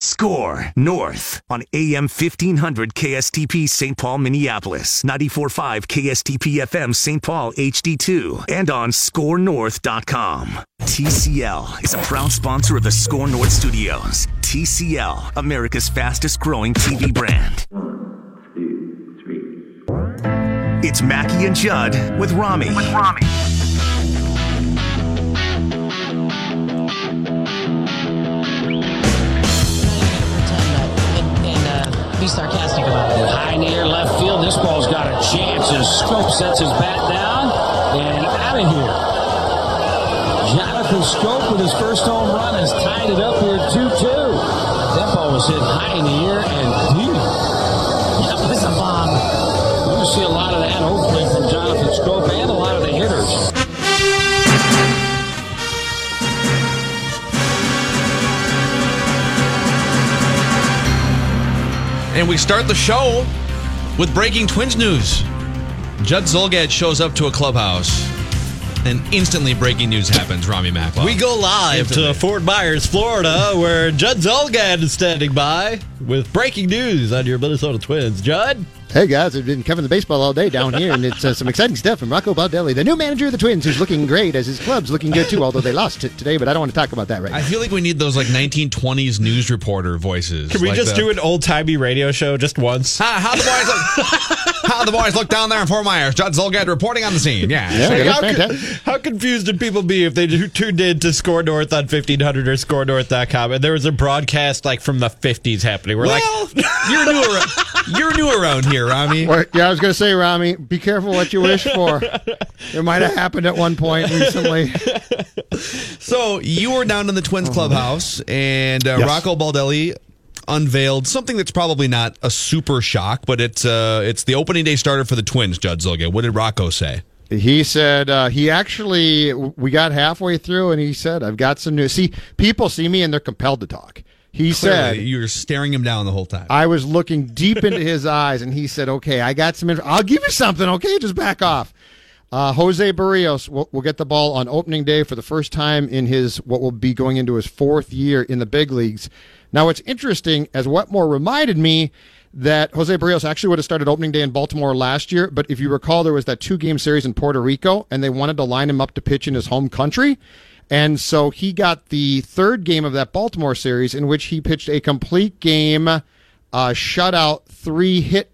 Score North on AM 1500 KSTP St. Paul, Minneapolis, 94.5 KSTP FM St. Paul HD2, and on scorenorth.com. TCL is a proud sponsor of the Score North Studios. TCL, America's fastest growing TV brand. One, two, three. It's Mackey and Judd with Rami. With Rami. Be sarcastic about it. High near left field. This ball's got a chance as Schoop sets his bat down and out of here. Jonathan Schoop with his first home run has tied it up here 2-2. That ball was hit high in the air and deep. That was a bomb. We're going to see a lot of that hopefully from Jonathan Schoop and a lot of the hitters. And we start the show with breaking Twins news. Judd Zulgad shows up to a clubhouse, and instantly breaking news happens. Rami Macklin. We go live Instantly. to Fort Myers, Florida, where Judd Zulgad is standing by with breaking news on your Minnesota Twins. Judd? Hey guys, I've been covering the baseball all day down here, and it's uh, some exciting stuff from Rocco Baldelli, the new manager of the Twins, who's looking great as his club's looking good too. Although they lost t- today, but I don't want to talk about that right I now. feel like we need those like 1920s news reporter voices. Can we like just the- do an old timey radio show just once? How, how the boys how the boys look down there in Fort Myers? Judd Zulgad reporting on the scene. Yeah. Yeah, how, fantastic. how confused would people be if they tuned in to Score North on 1500 or scorenorth.com and there was a broadcast like from the 50s happening? We're Well, you're new. Around, you're new around here, Rami. Well, yeah, I was going to say, Rami, be careful what you wish for. It might have happened at one point recently. So you were down in the Twins clubhouse, and uh, Yes. Rocco Baldelli unveiled something that's probably not a super shock, but it's uh, it's the opening day starter for the Twins. Judd Zulgad. What did Rocco say? He said uh, he actually we got halfway through, and he said, "I've got some news." See, people see me and they're compelled to talk. He said, you were staring him down the whole time. I was looking deep into his eyes, and he said, "Okay, I got some. Inf- I'll give you something. Okay, just back off." Uh, Jose Berrios will, will get the ball on opening day for the first time in his what will be going into his fourth year in the big leagues. Now, what's interesting, as Wetmore reminded me, that Jose Berrios actually would have started opening day in Baltimore last year, but if you recall, there was that two-game series in Puerto Rico, and they wanted to line him up to pitch in his home country. And so he got the third game of that Baltimore series in which he pitched a complete game, uh, shutout, three hit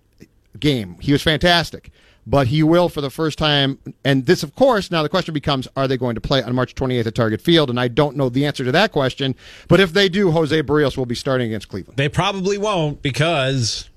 game. He was fantastic. But he will for the first time. And this, of course, now the question becomes are they going to play on March 28th at Target Field? And I don't know the answer to that question. But if they do, Jose Berrios will be starting against Cleveland. They probably won't because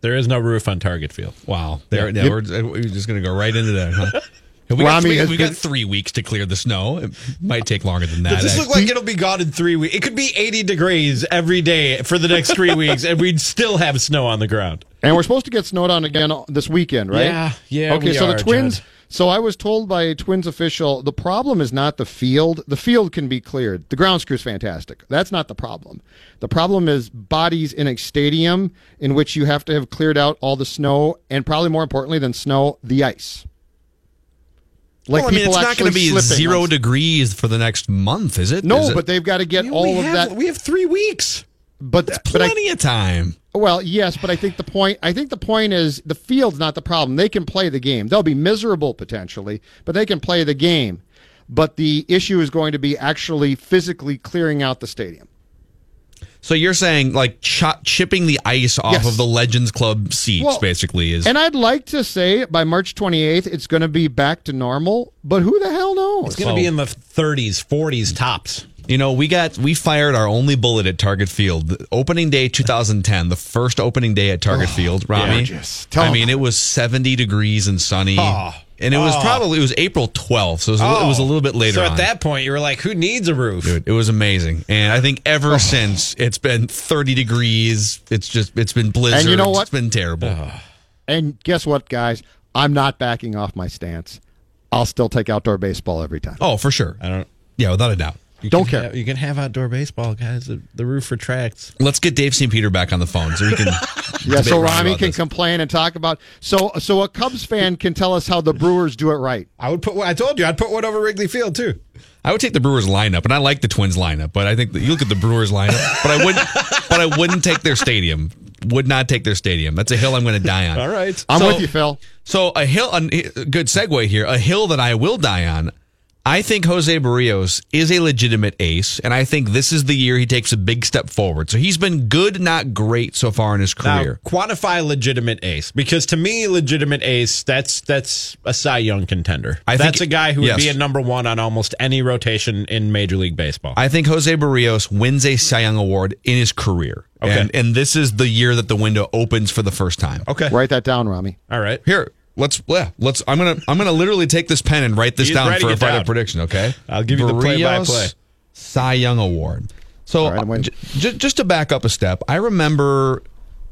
there is no roof on Target Field. wow, there, Yeah. yeah, we're, we're just going to go right into that. Huh? We, got three, has we got three weeks to clear the snow. It might take longer than that. Does this look like it'll be gone in three weeks? It could be 80 degrees every day for the next three weeks, and we'd still have snow on the ground. And we're supposed to get snowed on again this weekend, right? Yeah, yeah, Okay, we so are, the Twins. Judd. So I was told by a Twins official the problem is not the field. The field can be cleared. The ground screw's fantastic. That's not the problem. The problem is bodies in a stadium in which you have to have cleared out all the snow and probably more importantly than snow, the ice. Like well, I mean, it's not going to be slipping zero degrees for the next month, is it? No, Is it- but they've got to get all of have, that. We have three weeks. but but I, plenty of time. Well, yes, but I think the point I think the point is the field's not the problem. They can play the game. They'll be miserable potentially, but they can play the game. But the issue is going to be actually physically clearing out the stadium. So you're saying like ch- chipping the ice off Yes. of the Legends Club seats, Well, basically is. And I'd like to say by March 28th, it's going to be back to normal, but who the hell knows? It's going to be in the 30s, 40s tops. You know, we got we fired our only bullet at Target Field. The opening day 2010, the first opening day at Target oh, Field, Rami. gorgeous. Tell I 'em. mean, it was 70 degrees and sunny. Oh. And it was Oh. probably it was April 12th, so it was, a, it was a oh. little bit later So at on. that point, you were like, who needs a roof? Dude, it was amazing. And I think ever Oh. since it's been 30 degrees. It's just it's been blizzard. And you know what? It's been terrible. And guess what, guys? I'm not backing off my stance. I'll still take outdoor baseball every time. Oh, for sure. I don't. Yeah, without a doubt. You Don't can care. have- you can have outdoor baseball, guys. The, the roof retracts. Let's get Dave St. Peter back on the phone so he can. Yeah, so Rami Rami can this. complain and talk about so so a Cubs fan can tell us how the Brewers do it right. I would put. one- I told you, I'd put one over Wrigley Field too. I would take the Brewers lineup, and I like the Twins lineup, but I think that you look at the Brewers lineup, but I wouldn't, but I wouldn't take their stadium. Would not take their stadium. That's a hill I'm going to die on. All right. I'm So- with you, Phil. So a hill, a good segue here. A hill that I will die on. I think Jose Berrios is a legitimate ace, and I think this is the year he takes a big step forward. So he's been good, not great so far in his Now, career. quantify legitimate ace because to me, legitimate ace that's that's a Cy Young contender. I that's think- a guy who would be a number one on almost any rotation in Major League Baseball. I think Jose Berrios wins a Cy Young award in his career, Okay. and and this is the year that the window opens for the first time. okay. Write that down, Rami. All right. Here, let's yeah, let's. I'm gonna I'm gonna literally take this pen and write this He's down for a it Friday down. prediction. Okay, I'll give you the play-by-play. Cy Young Award. So All right, j- j- just to back up a step, I remember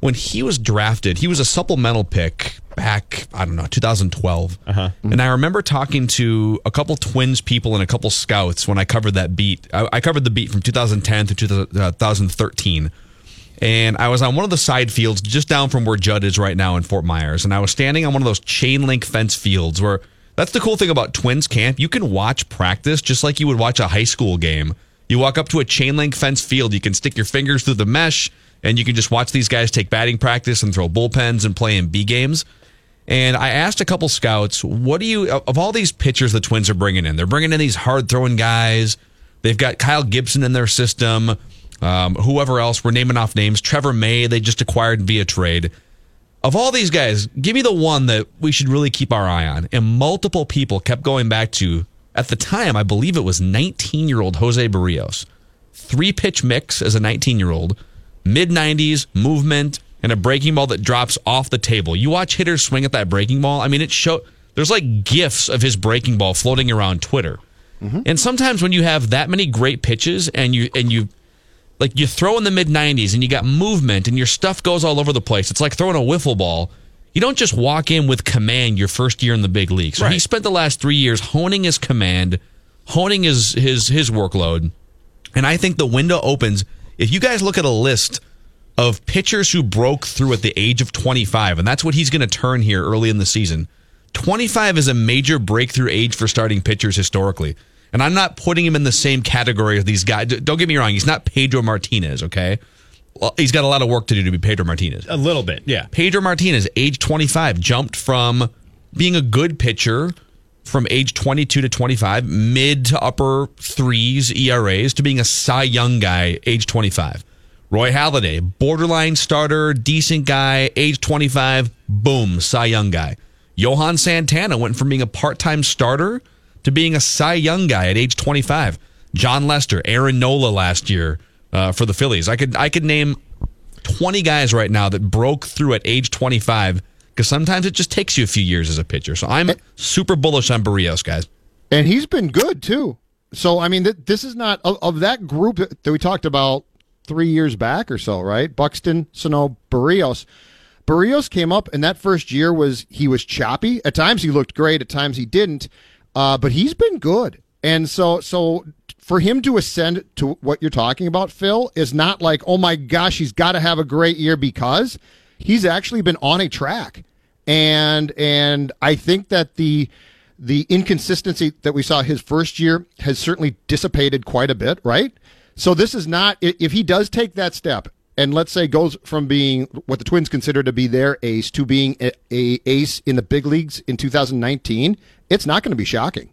when he was drafted. He was a supplemental pick back. I don't know 2012, uh-huh. and I remember talking to a couple Twins people and a couple scouts when I covered that beat. I, I covered the beat from 2010 to 2013. And I was on one of the side fields just down from where Judd is right now in Fort Myers. And I was standing on one of those chain link fence fields where that's the cool thing about Twins camp. You can watch practice just like you would watch a high school game. You walk up to a chain link fence field, you can stick your fingers through the mesh, and you can just watch these guys take batting practice and throw bullpens and play in B games. And I asked a couple scouts, what do you, of all these pitchers the Twins are bringing in, they're bringing in these hard throwing guys. They've got Kyle Gibson in their system. Um, whoever else, we're naming off names. Trevor May, they just acquired via trade. Of all these guys, give me the one that we should really keep our eye on. And multiple people kept going back to, at the time, I believe it was 19 year old Jose Berrios. Three pitch mix as a 19 year old, mid 90s, movement, and a breaking ball that drops off the table. You watch hitters swing at that breaking ball. I mean, it show there's like gifs of his breaking ball floating around Twitter. And sometimes when you have that many great pitches and you and you like you throw in the mid 90s and you got movement and your stuff goes all over the place. It's like throwing a wiffle ball. You don't just walk in with command your first year in the big league. So he spent the last 3 years honing his command, honing his his his workload. And I think the window opens if you guys look at a list of pitchers who broke through at the age of 25 and that's what he's going to turn here early in the season. 25 is a major breakthrough age for starting pitchers historically. And I'm not putting him in the same category as these guys. Don't get me wrong, he's not Pedro Martinez, okay? Well, he's got a lot of work to do to be Pedro Martinez. A little bit, yeah. Pedro Martinez, age 25, jumped from being a good pitcher from age 22 to 25, mid to upper threes ERAs, to being a Cy Young guy, age 25. Roy Halladay, borderline starter, decent guy, age 25, boom, Cy Young guy. Johan Santana went from being a part time starter to being a Cy Young guy at age 25. Jon Lester, Aaron Nola last year uh, for the Phillies. I could I could name 20 guys right now that broke through at age 25 because sometimes it just takes you a few years as a pitcher. So I'm super bullish on Berrios, guys. And he's been good too. So I mean, th- this is not of, of that group that that we talked about three years back or so, right? Buxton, Sano, Berrios. Berrios came up, and that first year was he was choppy. At times he looked great, at times he didn't. Uh, but he's been good, and so so for him to ascend to what you're talking about, Phil, is not like oh my gosh, he's got to have a great year because he's actually been on a track, and and I think that the the inconsistency that we saw his first year has certainly dissipated quite a bit, right? So this is not if he does take that step and let's say goes from being what the Twins consider to be their ace to being a, a ace in the big leagues in 2019, it's not going to be shocking.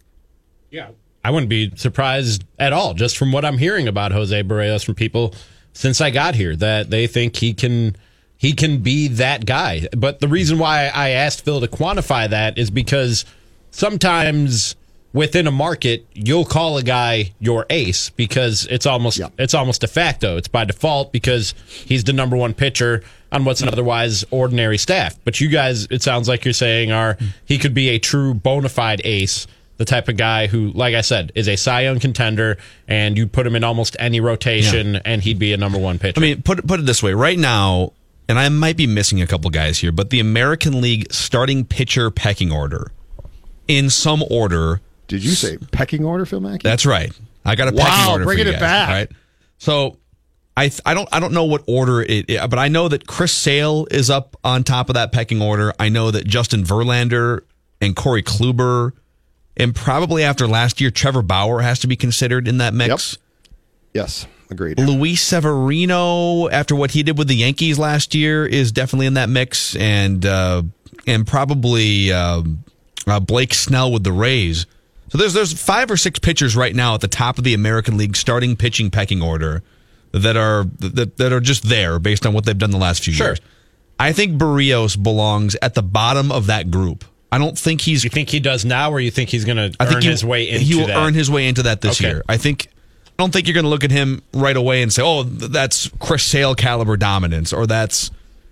Yeah. I wouldn't be surprised at all just from what I'm hearing about Jose Berrios from people since I got here that they think he can he can be that guy. But the reason why I asked Phil to quantify that is because sometimes within a market you'll call a guy your ace because it's almost Yeah. it's almost de facto. It's by default because he's the number one pitcher on what's an otherwise ordinary staff. But you guys, it sounds like you're saying are he could be a true bona fide ace, the type of guy who, like I said, is a Cy Young contender, and you put him in almost any rotation, and he'd be a number one pitcher. I mean, put it- put it this way: right now, and I might be missing a couple guys here, but the American League starting pitcher pecking order, in some order. Did you say pecking order, Phil Mackey? That's right. I got a Wow, pecking order. for bringing you it back. Right. So. I, th- I don't I don't know what order it, it but I know that Chris Sale is up on top of that pecking order. I know that Justin Verlander and Corey Kluber and probably after last year Trevor Bauer has to be considered in that mix. yes, agreed. Luis Severino, after what he did with the Yankees last year, is definitely in that mix, and uh, and probably um uh, Blake Snell with the Rays. So there's there's five or six pitchers right now at the top of the American League starting pitching pecking order that are that, that are just there based on what they've done the last few years. Sure. years. I think Berrios belongs at the bottom of that group. I don't think he's you think he does now, or you think he's going to I earn think he, his way into he will that? earn his way into that this Okay. year. I think. I don't think you're going to look at him right away and say, "Oh, that's Chris Sale caliber dominance," or that's,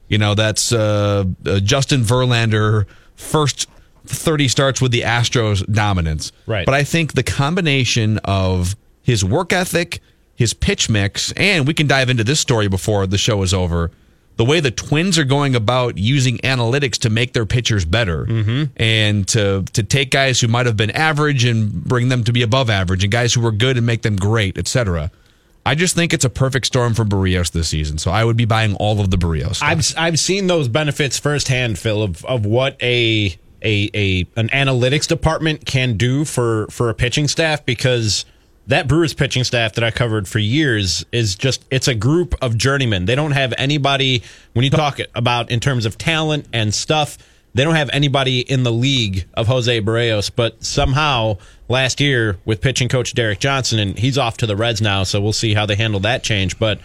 you know, that's uh, uh, Justin Verlander first 30 starts with the Astros dominance. Right. But I think the combination of his work ethic, his pitch mix, and we can dive into this story before the show is over. The way the Twins are going about using analytics to make their pitchers better, mm-hmm. and to to take guys who might have been average and bring them to be above average, and guys who were good and make them great, etc. I just think it's a perfect storm for Berrios this season. So I would be buying all of the Berrios. I've I've seen those benefits firsthand, Phil, of, of what a a a an analytics department can do for for a pitching staff because that Brewers pitching staff that I covered for years is just it's a group of journeymen. They don't have anybody when you talk about in terms of talent and stuff. They don't have anybody in the league of Jose Berrios, but somehow last year with pitching coach Derek Johnson, and he's off to the Reds now, so we'll see how they handle that change. But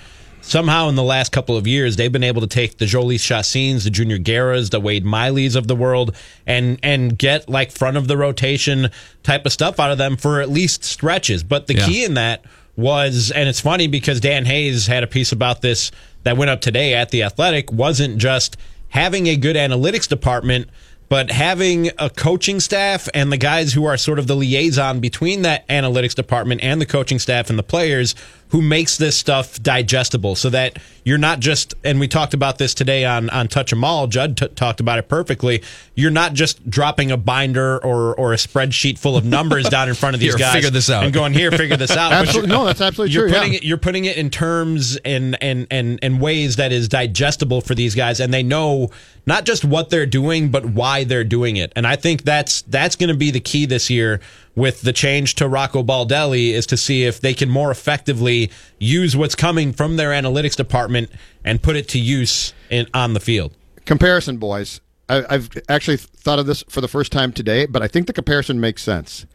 somehow in the last couple of years, they've been able to take the Jhoulys Chacins, the Junior Guerras, the Wade Mileys of the world, and and get like front of the rotation type of stuff out of them for at least stretches. But the Yeah. key in that was, and it's funny because Dan Hayes had a piece about this that went up today at the Athletic, wasn't just having a good analytics department. But having a coaching staff and the guys who are sort of the liaison between that analytics department and the coaching staff and the players who makes this stuff digestible so that you're not just, and we talked about this today on, on touch Touch 'em All, Judd t- talked about it perfectly. You're not just dropping a binder or, or a spreadsheet full of numbers down in front of these Here, guys figure this out. and going, here, figure this out. Absolutely, no, that's absolutely you're true. Putting yeah. it, you're putting it in terms and, and, and, and ways that is digestible for these guys, and they know not just what they're doing, but why they're doing it. And I think that's that's going to be the key this year with the change to Rocco Baldelli is to see if they can more effectively use what's coming from their analytics department and put it to use in, on the field. comparison, boys. I, I've actually thought of this for the first time today, but I think the comparison makes sense.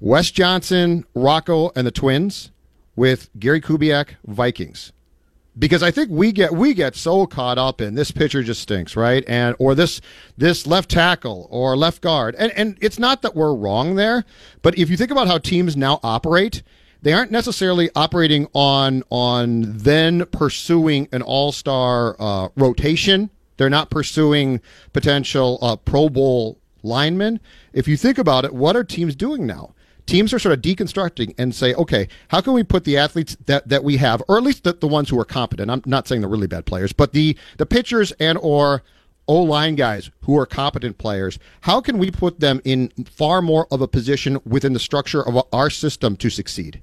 Wes Johnson, Rocco, and the Twins with Gary Kubiak, Vikings. Because I think we get we get so caught up in this pitcher just stinks, right? And or this this left tackle or left guard. And and it's not that we're wrong there, but if you think about how teams now operate, they aren't necessarily operating on on then pursuing an all-star uh, rotation they're not pursuing potential uh, Pro Bowl linemen. If you think about it, what are teams doing now? Teams are sort of deconstructing and say, okay, how can we put the athletes that, that we have, or at least the, the ones who are competent? I'm not saying the really bad players, but the the pitchers and or O line guys who are competent players. How can we put them in far more of a position within the structure of our system to succeed?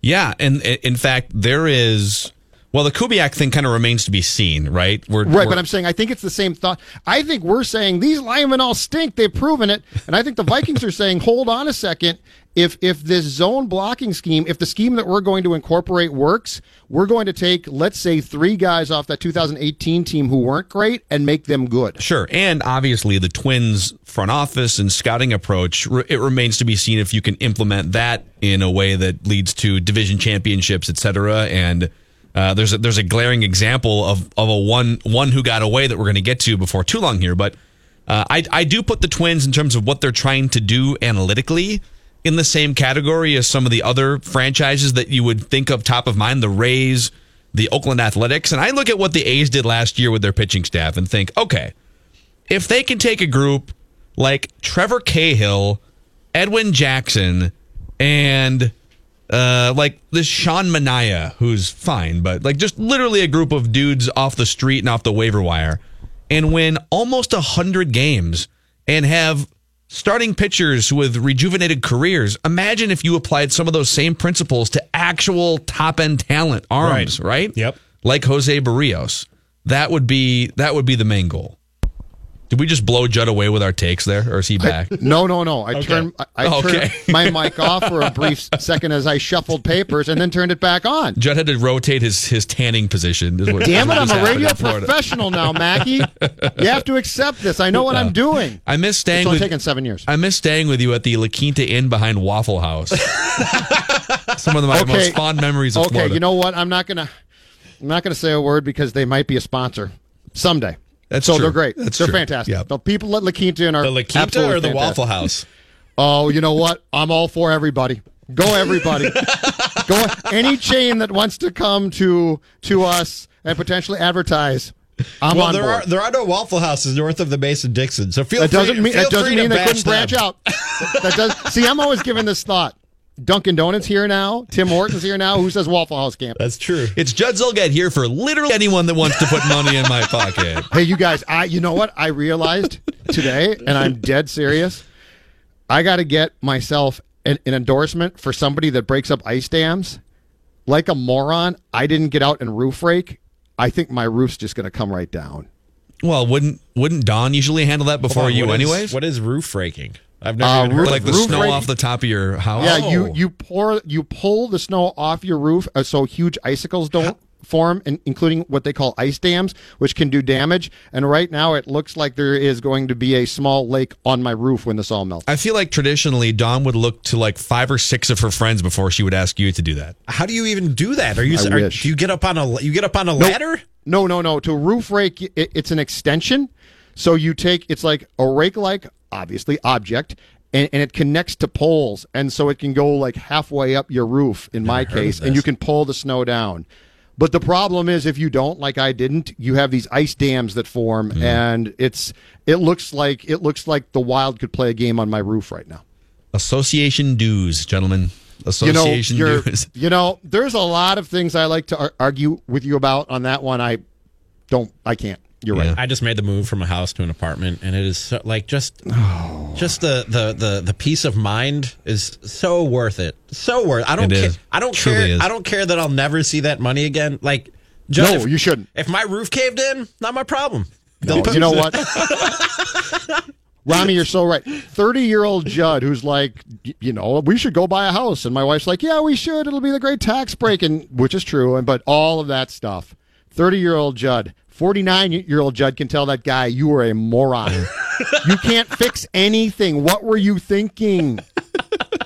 Yeah, and in fact, there is. Well, the Kubiak thing kind of remains to be seen, right? We're, Right, we're- but I'm saying I think it's the same thought. I think we're saying these linemen all stink. They've proven it, and I think the Vikings are saying, hold on a second. If if this zone blocking scheme, if the scheme that we're going to incorporate works, we're going to take, let's say, three guys off that 2018 team who weren't great and make them good. Sure, and obviously the Twins front office and scouting approach. It remains to be seen if you can implement that in a way that leads to division championships, et cetera. And Uh, there's a, there's a glaring example of, of a one one who got away that we're going to get to before too long here, but uh, I I do put the Twins in terms of what they're trying to do analytically in the same category as some of the other franchises that you would think of top of mind, the Rays, the Oakland Athletics, and I look at what the A's did last year with their pitching staff and think, okay, if they can take a group like Trevor Cahill, Edwin Jackson, and uh, like this Sean Manaea, who's fine, but like just literally a group of dudes off the street and off the waiver wire, and win almost a hundred games and have starting pitchers with rejuvenated careers. Imagine if you applied some of those same principles to actual top end talent arms, right? right? Yep. Like Jose Berrios. That would be that would be the main goal. Did we just blow Judd away with our takes there, or is he back? I, no, no, no. I okay. turned I, I oh, okay. turned my mic off for a brief second as I shuffled papers and then turned it back on. Judd had to rotate his his tanning position. What, Damn it! I'm a radio professional now, Mackey. You have to accept this. I know what uh, I'm doing. I miss staying. It's only with, taken seven years. I miss staying with you at the La Quinta Inn behind Waffle House. Some of my okay. most fond memories. Of okay, Florida. you know what? I'm not gonna. I'm not gonna say a word because they might be a sponsor someday. That's so true. they're great. That's they're true. fantastic. Yep. The people at La Quinta are the La Quinta or the fantastic. Waffle House. Oh, you know what? I'm all for everybody. Go everybody. Go any chain that wants to come to to us and potentially advertise. I'm well, on there board. are there are no Waffle Houses north of the Mason Dixon, so feel that free. Doesn't mean, feel that doesn't free mean to they couldn't them. branch out. that does. See, I'm always giving this thought. Dunkin' Donuts here now. Tim Hortons here now. Who says Waffle House camp? That's true. It's Judd Zulgad here for literally anyone that wants to put money in my pocket. Hey, you guys, I you know what I realized today, and I'm dead serious. I got to get myself an, an endorsement for somebody that breaks up ice dams. Like a moron, I didn't get out and roof rake. I think my roof's just going to come right down. Well, wouldn't wouldn't Dawn usually handle that before on, you, what is- anyways? what is roof raking? I've never Uh, even roof- heard like the snow off the top of your house. Yeah, Oh. you you pour you pull the snow off your roof uh, so huge icicles don't form, and including what they call ice dams, which can do damage. And right now, it looks like there is going to be a small lake on my roof when this all melts. I feel like traditionally Dawn would look to like five or six of her friends before she would ask you to do that. How do you even do that? Are you? I Are, do you get up on a? You get up on a ladder? No, no, no. To roof rake, it, it's an extension. So you take it's like a rake like obviously object. And, and it connects to poles, and so it can go like halfway up your roof. In my case, and you can pull the snow down. But the problem is, if you don't, like I didn't, you have these ice dams that form, Mm. and it's it looks like it looks like the Wild could play a game on my roof right now. Association dues, gentlemen. Association you know, you're- dues. you know, there's a lot of things I like to ar- argue with you about on that one. I don't, I can't. You're Yeah. right. I just made the move from a house to an apartment, and it is so, like just, Oh. just the, the the the peace of mind is so worth it. So worth. I don't It care. is. I don't Truly care. is. I don't care that I'll never see that money again. Like, Judd, No, if- you shouldn't. If my roof caved in, not my problem. No, you know what? Rami, you're so right. 30 year old Judd, who's like, you know, we should go buy a house. And my wife's like, yeah, we should. It'll be the great tax break. And which is true. And, but all of that stuff. 30 year old Judd, 49 year old Judd can tell that guy, you are a moron. you can't fix anything. What were you thinking?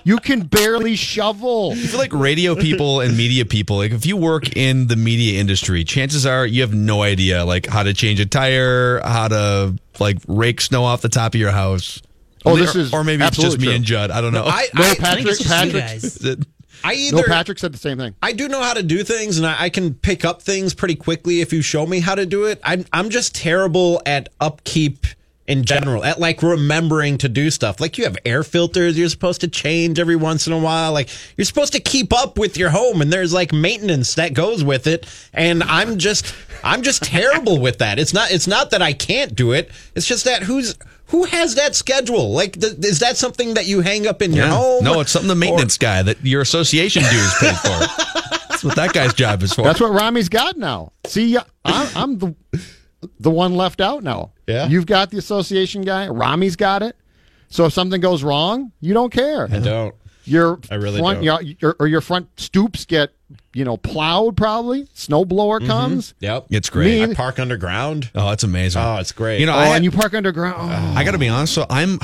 You can barely shovel. I feel like radio people and media people, like if you work in the media industry, chances are you have no idea like how to change a tire, how to like rake snow off the top of your house. Oh, Or- this is or maybe it's just absolutely me true. and Judd. I don't know. I, No, I, Patrick, it's just you Patrick, guys. Is it- I either no, Patrick said the same thing. I do know how to do things, and I, I can pick up things pretty quickly if you show me how to do it. I'm I'm just terrible at upkeep in general, at like remembering to do stuff. Like you have air filters you're supposed to change every once in a while. Like you're supposed to keep up with your home, and there's like maintenance that goes with it. And I'm just I'm just terrible with that. It's not it's not that I can't do it. It's just that who's who has that schedule? Like, th- is that something that you hang up in your Yeah. home? No, it's something the maintenance guy that your association dues paid for. That's what that guy's job is for. That's what Rami's got now. See, I'm, I'm the the one left out now. Yeah. You've got the association guy. Rami's got it. So if something goes wrong, you don't care. I don't. Your I really front, don't. Your, your, or your front stoops get you know, plowed probably. Snowblower comes. Yep. It's great. Me- I park underground. Oh, it's amazing. Oh, it's great. You know, Oh, I, and you park underground. Oh. I got to be honest. So I'm,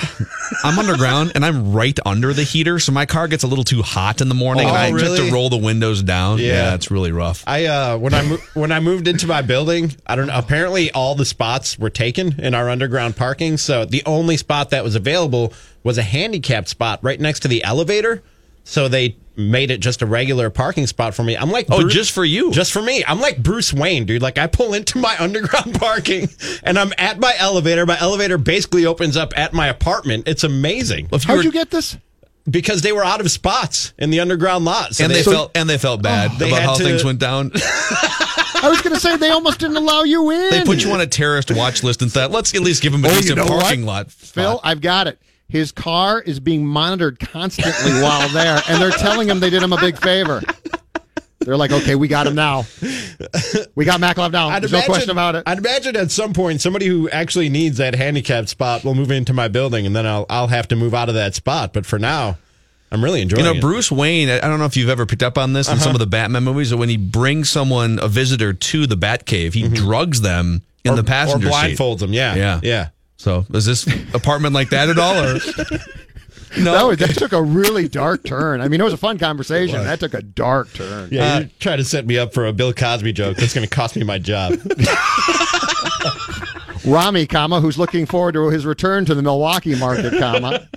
I'm underground and I'm right under the heater, so my car gets a little too hot in the morning, Oh, and I just really? have to roll the windows down. Yeah. Yeah, it's really rough. I uh when I mo- when I moved into my building, I don't know. Apparently, all the spots were taken in our underground parking. So the only spot that was available was a handicapped spot right next to the elevator. So they made it just a regular parking spot for me. I'm like, Oh, Bruce- just for you? just for me. I'm like Bruce Wayne, dude. Like I pull into my underground parking and I'm at my elevator. My elevator basically opens up at my apartment. It's amazing If you How'd were- you get this? because they were out of spots in the underground lot. So and they, they, felt and they felt bad oh, they about how to- things went down. I was going to say they almost didn't allow you in. they put you on a terrorist watch list and thought, let's at least give them a Oh, you decent know what? parking lot. Phil, spot. I've got it. His car is being monitored constantly while there, and they're telling him they did him a big favor. They're like, okay, we got him now. We got Maklov now. I'd There's no imagine- question about it. I'd imagine at some point somebody who actually needs that handicapped spot will move into my building, and then I'll I'll have to move out of that spot. But for now, I'm really enjoying it. You know, it. Bruce Wayne, I I don't know if you've ever picked up on this in uh-huh. some of the Batman movies, but when he brings someone, a visitor, to the Batcave, he mm-hmm. drugs them in or, the passenger or seat. blindfolds them. Yeah, Yeah. yeah. So is this apartment like that at all? Or? No. That, was, that took a really dark turn. I mean, it was a fun conversation. That took a dark turn. Yeah, you're uh, trying to set me up for a Bill Cosby joke. That's going to cost me my job. Rami, comma, who's looking forward to his return to the Milwaukee market, comma.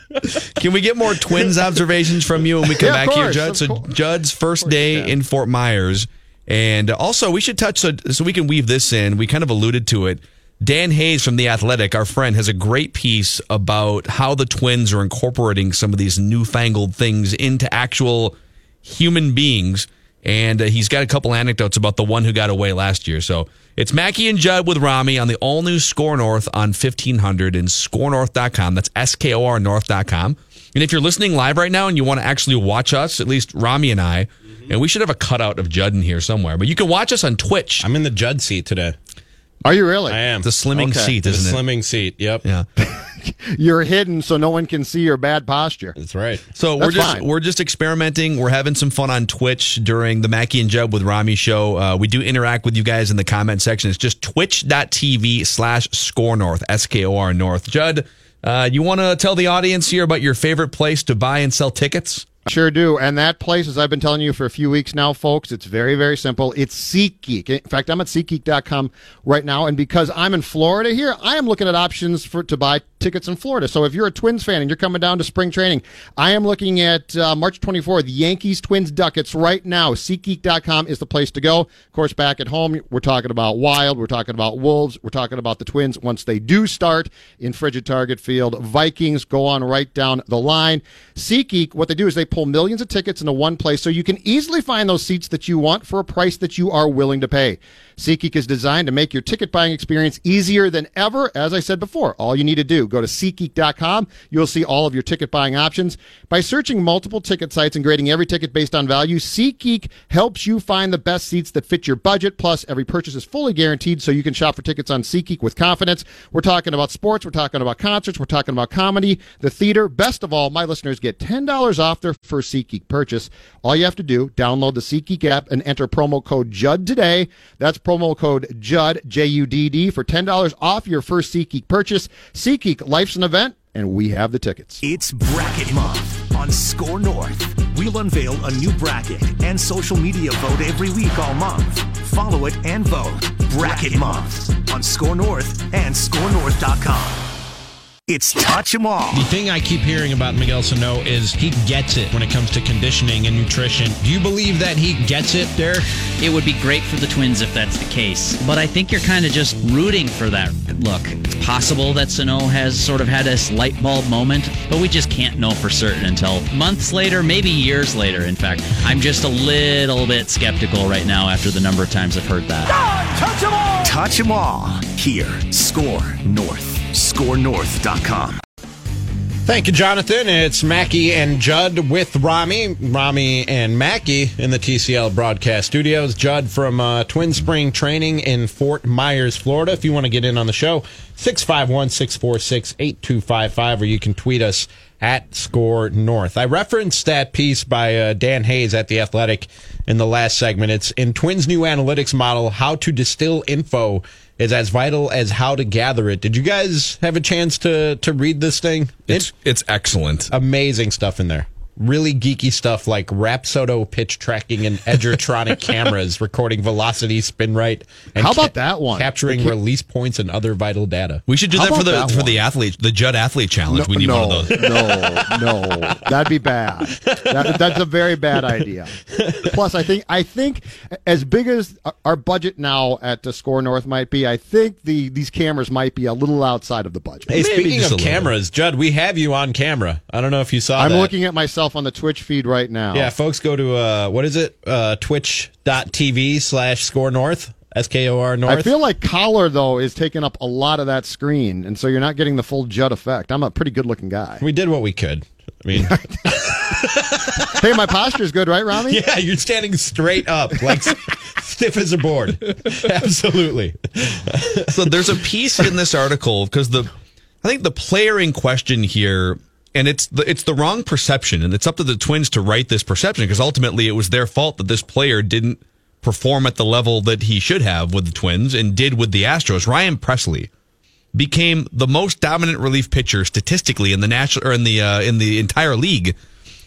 Can we get more twins observations from you when we come Yeah, of back here, Judd? So course. Judd's first day in Fort Myers, and also we should touch so, so we can weave this in. We kind of alluded to it. Dan Hayes from the Athletic, our friend, has a great piece about how the Twins are incorporating some of these newfangled things into actual human beings. And uh, he's got a couple anecdotes about the one who got away last year. So it's Mackey and Judd with Rami on the all new Score North on 1500 and scorenorth.com. That's S K O R North.com. And if you're listening live right now and you want to actually watch us, at least Rami and I, and we should have a cutout of Judd in here somewhere, but you can watch us on Twitch. I'm in the Judd seat today. Are you really? I am. The slimming Okay. seat, The isn't it? slimming seat. Yep. Yeah. You're hidden so no one can see your bad posture. That's right. So we're just fine. we're just experimenting. We're having some fun on Twitch during the Mackey and Judd with Rami show. Uh, we do interact with you guys in the comment section. It's just twitch.tv slash score north, S K O R North. Judd, uh, you want to tell the audience here about your favorite place to buy and sell tickets? Sure do. And that place, as I've been telling you for a few weeks now, folks, it's very, very simple. It's SeatGeek. In fact, I'm at SeatGeek.com right now. And because I'm in Florida here, I am looking at options for to buy tickets in Florida. So if you're a Twins fan and you're coming down to spring training, I am looking at uh, March 24th, Yankees Twins Ducats right now. SeatGeek.com is the place to go. Of course, back at home, we're talking about Wild. We're talking about Wolves. We're talking about the Twins once they do start in Frigid Target Field. Vikings go on right down the line. SeatGeek, what they do is they pull millions of tickets into one place so you can easily find those seats that you want for a price that you are willing to pay. SeatGeek is designed to make your ticket buying experience easier than ever. As I said before, all you need to do, go to SeatGeek.com. You'll see all of your ticket buying options. By searching multiple ticket sites and grading every ticket based on value, SeatGeek helps you find the best seats that fit your budget. Plus, every purchase is fully guaranteed so you can shop for tickets on SeatGeek with confidence. We're talking about sports. We're talking about concerts. We're talking about comedy, the theater. Best of all, my listeners get $10 off their first SeatGeek purchase. All you have to do, download the SeatGeek app and enter promo code JUD today. That's promo code JUD, J-U-D-D, for $10 off your first SeatGeek purchase. SeatGeek, life's an event, and we have the tickets. It's bracket month on Score North. We'll unveil a new bracket and social media vote every week all month. Follow it and vote. Bracket month on Score North and scorenorth.com. It's touch 'em all. The thing I keep hearing about Miguel Sano is he gets it when it comes to conditioning and nutrition. Do you believe that he gets it there? It would be great for the Twins if that's the case. But I think you're kind of just rooting for that. Look, it's possible that Sano has sort of had this light bulb moment, but we just can't know for certain until months later, maybe years later. In fact, I'm just a little bit skeptical right now after the number of times I've heard that. God, touch 'em all. Touch 'em all. Here, Score North. ScoreNorth.com. Thank you, Jonathan. It's Mackey and Judd with Rami. Rami and Mackey in the TCL broadcast studios. Judd from uh, Twin Spring Training in Fort Myers, Florida. If you want to get in on the show, 651 646 8255, or you can tweet us at Score North. I referenced that piece by uh, Dan Hayes at The Athletic in the last segment. It's in Twins' new analytics model, how to distill info is as vital as how to gather it. Did you guys have a chance to to read this thing? It's it's excellent. Amazing stuff in there really geeky stuff like Rapsodo pitch tracking and Edgertronic cameras recording velocity, spin rate. And How about ca- that one? Capturing release points and other vital data. We should do How that for the that for one? the athlete, the Judd Athlete Challenge. No, we need no, one of those. No, no, that'd be bad. That, that's a very bad idea. Plus, I think I think as big as our budget now at the Score North might be, I think the these cameras might be a little outside of the budget. Hey, Maybe speaking of cameras, Judd, we have you on camera. I don't know if you saw. I'm that. looking at myself on the Twitch feed right now. Yeah, folks, go to uh, what is it? Uh, Twitch.tv slash Score North. S K O R North. I feel like Collar though is taking up a lot of that screen, and so you're not getting the full Judd effect. I'm a pretty good looking guy. We did what we could. I mean, hey, my posture's good, right, Rami? Yeah, you're standing straight up, like stiff as a board. Absolutely. so there's a piece in this article because the, I think the player in question here and it's the, it's the wrong perception, and it's up to the Twins to right this perception because ultimately it was their fault that this player didn't perform at the level that he should have with the Twins and did with the Astros. Ryan Pressly became the most dominant relief pitcher statistically in the national or in the uh, in the entire league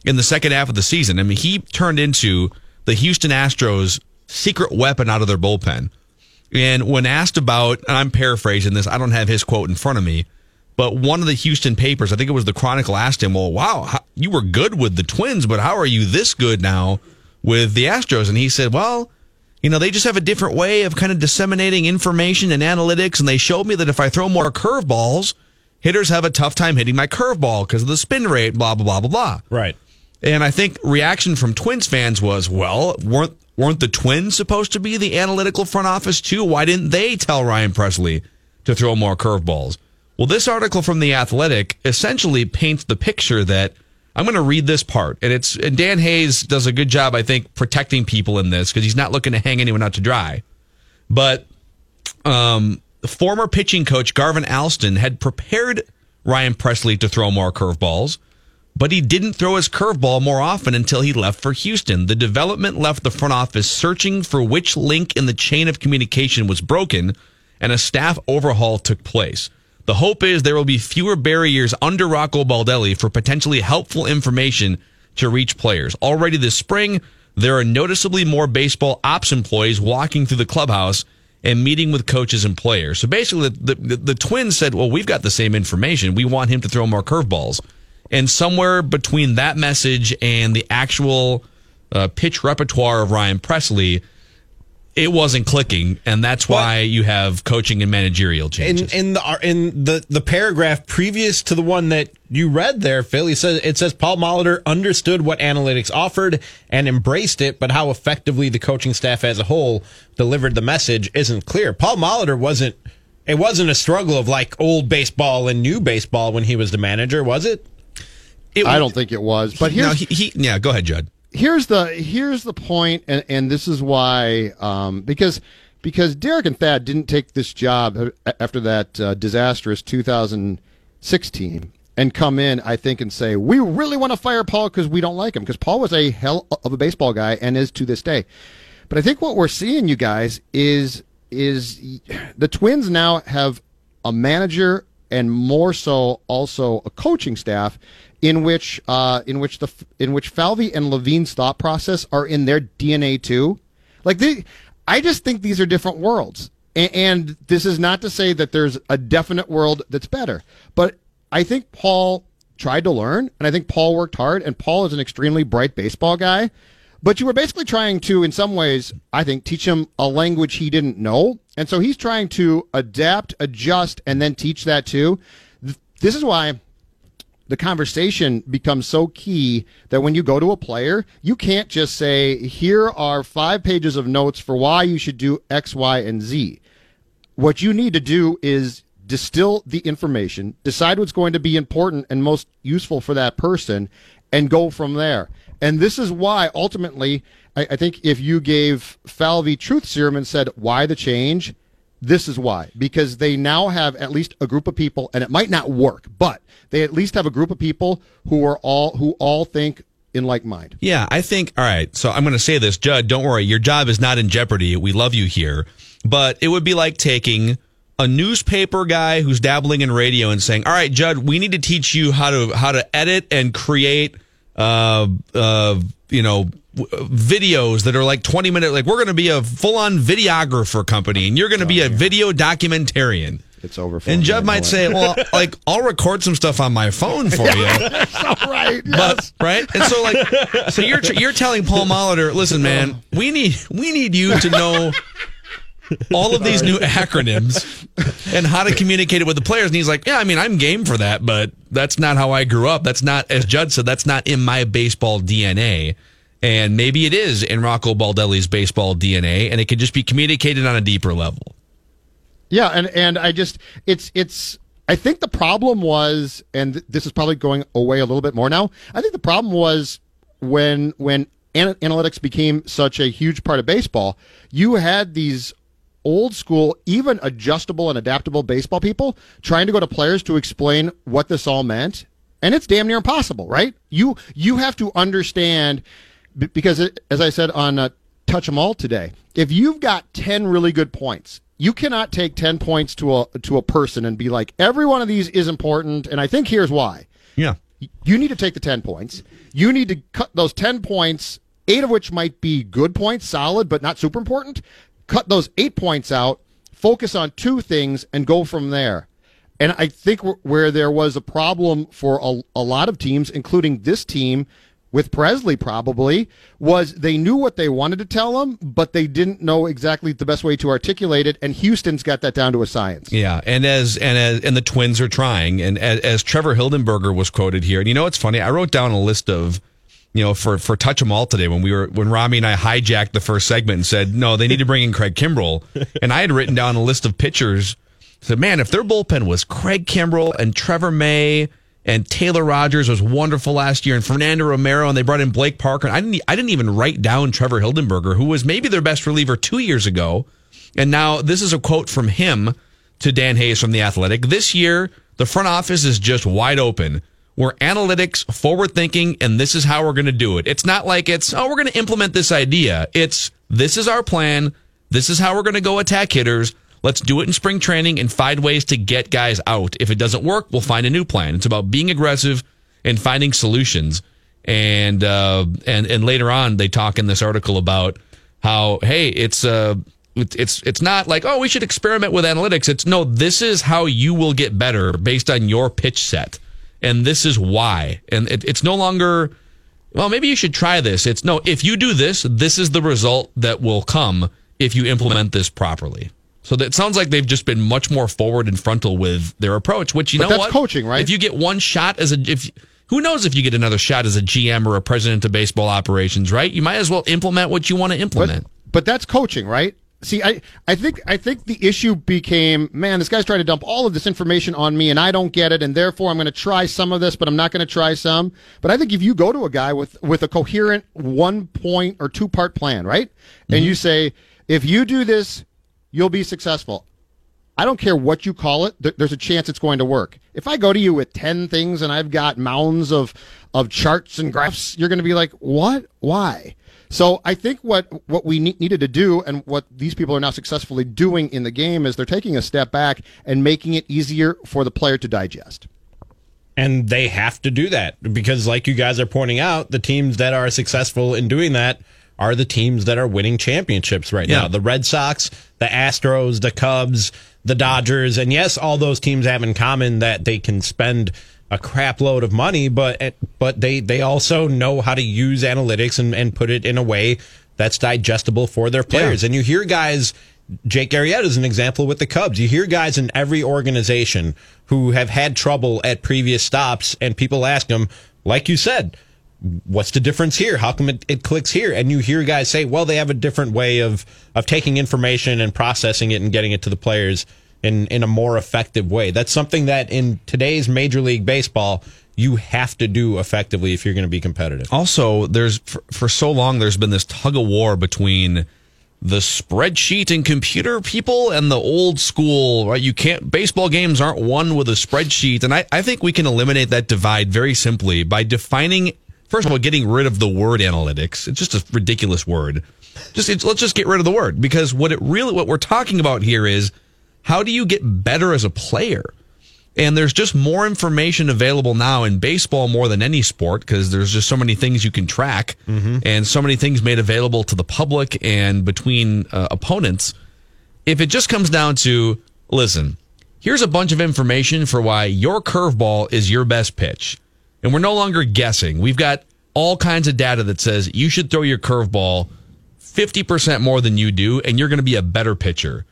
in the second half of the season. I mean, he turned into the Houston Astros secret weapon out of their bullpen. And when asked about, and I'm paraphrasing this, I don't have his quote in front of me but one of the Houston papers, I think it was the Chronicle, asked him, "Well, wow, how, you were good with the Twins, but how are you this good now with the Astros?" And he said, "Well." You know, they just have a different way of kind of disseminating information and analytics. And they showed me that if I throw more curveballs, hitters have a tough time hitting my curveball because of the spin rate, blah, blah, blah, blah, blah. Right. And I think reaction from Twins fans was, well, weren't weren't the Twins supposed to be the analytical front office too? Why didn't they tell Ryan Pressly to throw more curveballs? Well, this article from The Athletic essentially paints the picture that I'm going to read this part. And it's, and Dan Hayes does a good job, I think, protecting people in this because he's not looking to hang anyone out to dry. But, um, former pitching coach Garvin Alston had prepared Ryan Pressly to throw more curveballs, but he didn't throw his curveball more often until he left for Houston. The development left the front office searching for which link in the chain of communication was broken, and a staff overhaul took place. The hope is there will be fewer barriers under Rocco Baldelli for potentially helpful information to reach players. Already this spring, there are noticeably more baseball ops employees walking through the clubhouse and meeting with coaches and players. So basically, the, the, the Twins said, well, we've got the same information. We want him to throw more curveballs. And somewhere between that message and the actual uh, pitch repertoire of Ryan Pressly, it wasn't clicking, and that's why you have coaching and managerial changes. In, in the uh, in the the paragraph previous to the one that you read there, Phil, he says it says Paul Molitor understood what analytics offered and embraced it, but how effectively the coaching staff as a whole delivered the message isn't clear. Paul Molitor wasn't. It wasn't a struggle of like old baseball and new baseball when he was the manager, was it? it I don't think it was. But here's, no, he, he, yeah, go ahead, Judd here's the here's the point, and, and this is why um, because because Derek and Thad didn't take this job after that uh, disastrous 2016 and come in, I think, and say we really want to fire Paul because we don't like him because Paul was a hell of a baseball guy and is to this day. But I think what we're seeing, you guys, is is the Twins now have a manager and more so also a coaching staff in which uh, in which the in which Falvey and Levine's thought process are in their DNA too. Like they, I just think these are different worlds, and, and this is not to say that there's a definite world that's better, but I think Paul tried to learn, and I think Paul worked hard, and Paul is an extremely bright baseball guy. But you were basically trying to, in some ways, I think, teach him a language he didn't know. And so he's trying to adapt, adjust, and then teach that too. This is why the conversation becomes so key that when you go to a player, you can't just say, here are five pages of notes for why you should do X, Y, and Z. What you need to do is distill the information, decide what's going to be important and most useful for that person, and go from there. And this is why ultimately, I, I think if you gave Falvey truth serum and said, why the change? This is why. Because they now have at least a group of people, and it might not work, but they at least have a group of people who are all who all think in like mind. Yeah, I think. All right, so I'm going to say this, Judd. Don't worry, your job is not in jeopardy. We love you here, but it would be like taking a newspaper guy who's dabbling in radio and saying, "All right, Judd, we need to teach you how to how to edit and create, uh, uh, you know." Videos that are like 20 minute, like we're going to be a full on videographer company and you're going to be oh, a video documentarian. It's over. For And Judd might say, well, like I'll record some stuff on my phone for you. right. But right, and so like, so you're you're telling Paul Molitor, listen, man, we need we need you to know all of these new acronyms and how to communicate it with the players. And he's like, yeah, I mean, I'm game for that, but that's not how I grew up. That's not, as Judd said, that's not in my baseball DNA. And maybe it is in Rocco Baldelli's baseball DNA, and it can just be communicated on a deeper level. Yeah, and and I just it's it's I think the problem was, and this is probably going away a little bit more now. I think the problem was when when ana- analytics became such a huge part of baseball. You had these old school, even adjustable and adaptable baseball people trying to go to players to explain what this all meant, and it's damn near impossible, right? You you have to understand b- because it, as I said on uh, Touch 'em All today, if you've got ten really good points, you cannot take ten points to a to a person and be like every one of these is important, and I think here's why. Yeah. You need to take the 10 points. You need to cut those 10 points, eight of which might be good points, solid, but not super important. Cut those eight points out, focus on two things, and go from there. And I think where there was a problem for a, a lot of teams, including this team with Pressly probably, was they knew what they wanted to tell them, but they didn't know exactly the best way to articulate it. And Houston's got that down to a science. Yeah, and as and as and the Twins are trying, and as, as Trevor Hildenberger was quoted here, and you know what's funny? I wrote down a list of, you know, for for touch them all today when we were when Rami and I hijacked the first segment and said no, they need to bring in Craig Kimbrel, and I had written down a list of pitchers. Said, man, if their bullpen was Craig Kimbrel and Trevor May and Taylor Rogers was wonderful last year, and Fernando Romero, and they brought in Blake Parker. I didn't I didn't even write down Trevor Hildenberger, who was maybe their best reliever two years ago. And now this is a quote from him to Dan Hayes from The Athletic. This year, the front office is just wide open. We're analytics, forward thinking, and this is how we're going to do it. It's not like it's, oh, we're going to implement this idea. It's, this is our plan. This is how we're going to go attack hitters. Let's do it in spring training and find ways to get guys out. If it doesn't work, we'll find a new plan. It's about being aggressive and finding solutions. And uh, and and later on, they talk in this article about how hey, it's uh, it's it's not like oh, we should experiment with analytics. It's no, this is how you will get better based on your pitch set, and this is why. And it, it's no longer well, maybe you should try this. It's no, if you do this, this is the result that will come if you implement this properly. So that sounds like they've just been much more forward and frontal with their approach, which you But know that's what? coaching, right? If you get one shot as a if who knows if you get another shot as a GM or a president of baseball operations, right? You might as well implement what you want to implement. But, but that's coaching, right? See, I, I think I think the issue became, man, this guy's trying to dump all of this information on me, and I don't get it, and therefore I'm going to try some of this, but I'm not going to try some. But I think if you go to a guy with with a coherent one point or two part plan, right, and mm-hmm. you say, if you do this, you'll be successful. I don't care what you call it. There's a chance it's going to work. If I go to you with 10 things and I've got mounds of, of charts and graphs, you're going to be like, what? Why? So I think what, what we ne- needed to do and what these people are now successfully doing in the game is they're taking a step back and making it easier for the player to digest. And they have to do that because, like you guys are pointing out, the teams that are successful in doing that are the teams that are winning championships right Yeah. now. The Red Sox, the Astros, the Cubs, the Dodgers. And yes, all those teams have in common that they can spend a crap load of money, but eh, but they, they also know how to use analytics and, and put it in a way that's digestible for their players. And you hear guys Jake Arrieta is an example with the Cubs. You hear guys in every organization who have had trouble at previous stops, and people ask them, like you said, what's the difference here? How come it, it clicks here? And you hear guys say, well, they have a different way of, of taking information and processing it and getting it to the players in, in a more effective way. That's something that in today's Major League Baseball, you have to do effectively if you're going to be competitive. Also, there's for, for so long there's been this tug of war between the spreadsheet and computer people and the old school, right? You can't, baseball games aren't won with a spreadsheet. And I, I think we can eliminate that divide very simply by defining, first of all, getting rid of the word analytics. It's just a ridiculous word. Just, it's, let's just get rid of the word because what it really, what we're talking about here is how do you get better as a player? And there's just more information available now in baseball more than any sport because there's just so many things you can track and so many things made available to the public and between uh, opponents. If it just comes down to, listen, here's a bunch of information for why your curveball is your best pitch. And we're no longer guessing. We've got all kinds of data that says you should throw your curveball 50% more than you do, and you're going to be a better pitcher.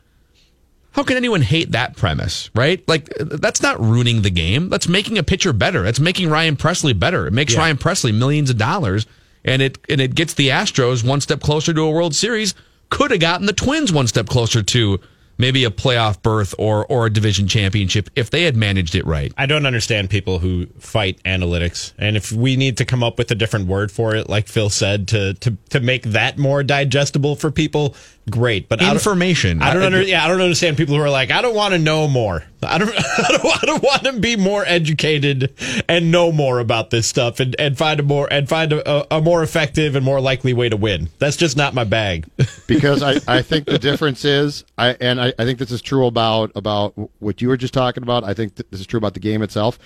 How can anyone hate that premise, right? Like, that's not ruining the game. That's making a pitcher better. That's making Ryan Pressly better. It makes Yeah. Ryan Pressly millions of dollars, and it and it gets the Astros one step closer to a World Series. Could have gotten the Twins one step closer to maybe a playoff berth or or a division championship if they had managed it right. I don't understand people who fight analytics. And if we need to come up with a different word for it, like Phil said, to to, to make that more digestible for people, great. But I don't- Information. I don't I- under, yeah, I don't understand people who are like, I don't want to know more. I don't, I don't, I don't want to be more educated and know more about this stuff and, and find a more and find a, a, a more effective and more likely way to win. That's just not my bag. because I, I think the difference is I and I, I think this is true about about what you were just talking about. I think th- this is true about the game itself.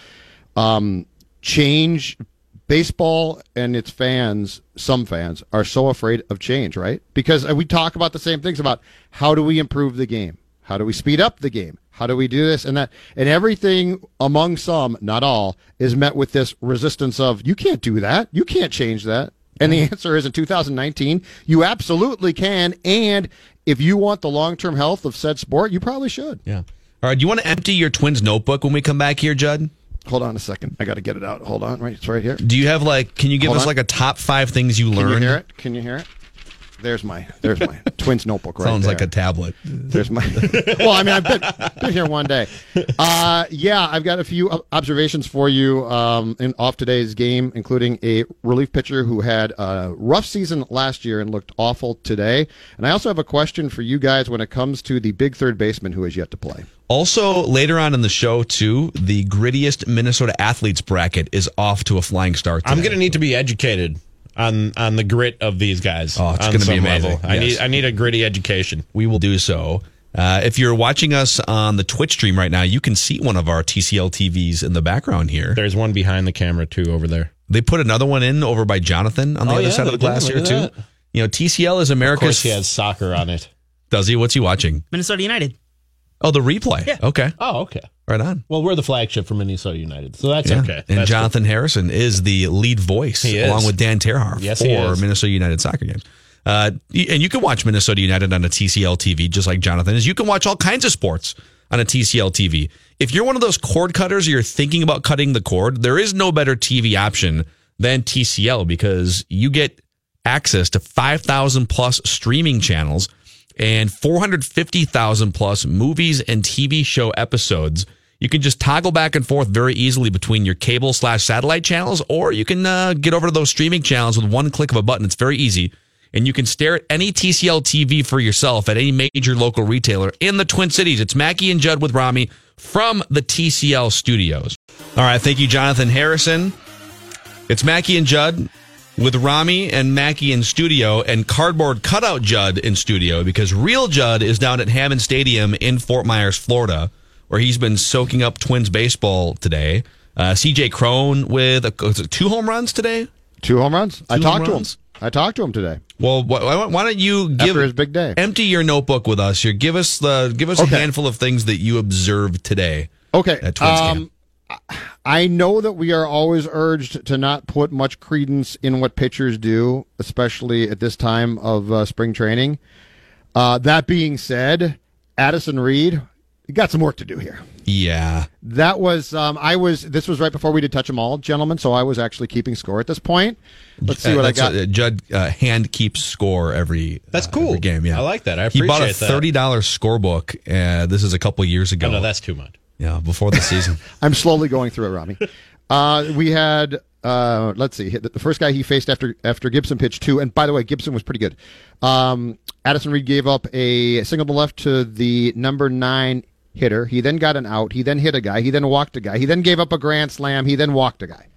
Um, change baseball and its fans, some fans are so afraid of change, right? Because uh, we talk about the same things about how do we improve the game? How do we speed up the game? How do we do this and that? And everything among some, not all, is met with this resistance of you can't do that. You can't change that. And the mm-hmm. answer is in 2019, you absolutely can. And if you want the long term health of said sport, you probably should. Yeah. All right. Do you want to empty your Twins notebook when we come back here, Judd? Hold on a second. I got to get it out. Hold on. Right. It's right here. Do you have like? Can you give Hold us on. like a top five things you learned? Can you hear it? Can you hear it? There's my there's my twins notebook right Sounds there. like a tablet. There's my. well, I mean, I've been, been here one day. Uh, yeah, I've got a few observations for you um, in off today's game, including a relief pitcher who had a rough season last year and looked awful today. And I also have a question for you guys when it comes to the big third baseman who has yet to play. Also, later on in the show, too, the grittiest Minnesota athletes bracket is off to a flying start. I'm going to need to be educated on on the grit of these guys. Oh, it's gonna be amazing. level. I Yes. need I need a gritty education. We will do so. Uh, if you're watching us on the Twitch stream right now, you can see one of our TCL TVs in the background here. There's one behind the camera too over there. They put another one in over by Jonathan on the Oh, other yeah, side of the glass here too. that. You know, TCL is America's. Of America's. course, he has soccer on it. Does he? What's he watching? Minnesota United. Oh, the replay. Yeah. Okay. Oh, okay. Right on. Well, we're the flagship for Minnesota United, so that's Yeah. okay. And That's Jonathan Harrison is the lead voice along with Dan Terhar Yes, for. Minnesota United soccer games. Uh, and you can watch Minnesota United on a TCL TV just like Jonathan is. You can watch all kinds of sports on a TCL TV. If you're one of those cord cutters or you're thinking about cutting the cord, there is no better TV option than TCL because you get access to 5,000 plus streaming channels and 450,000 plus movies and TV show episodes. You can just toggle back and forth very easily between your cable slash satellite channels, or you can uh, get over to those streaming channels with one click of a button. It's very easy. And you can stare at any TCL TV for yourself at any major local retailer in the Twin Cities. It's Mackey and Judd with Rami from the TCL studios. All right. Thank you, Jonathan Harrison. It's Mackey and Judd with Rami and Mackey in studio and cardboard cutout Judd in studio because real Judd is down at Hammond Stadium in Fort Myers, Florida, where he's been soaking up Twins baseball today. Uh, CJ Cron with a, two home runs today. Two home runs. I Two talked home to him. I talked to him today. Well, why, why- don't you give After his big day. empty your notebook with us here? Give us the give us a handful of things that you observed today. Okay. At Twins um, camp. I know that we are always urged to not put much credence in what pitchers do, especially at this time of uh, spring training. Uh, that being said, Addison Reed got some work to do here. Yeah, That was um, I was. This was right before we did touch them all, gentlemen. So I was actually keeping score at this point. Let's see Uh, what I that's got. uh, Judd uh, hand keeps score every. That's uh, cool. every game. Yeah, I like that. I appreciate that. he bought a thirty dollars scorebook. Uh, this is a couple years ago. Oh, no, that's too much. Yeah, before the season. I'm slowly going through it, Rami. Uh, we had uh, let's see, the first guy he faced after after Gibson pitched two, and by the way, Gibson was pretty good. Um, Addison Reed gave up a single to left to the number nine hitter. He then got an out. He then hit a guy. He then walked a guy. He then gave up a grand slam. He then walked a guy.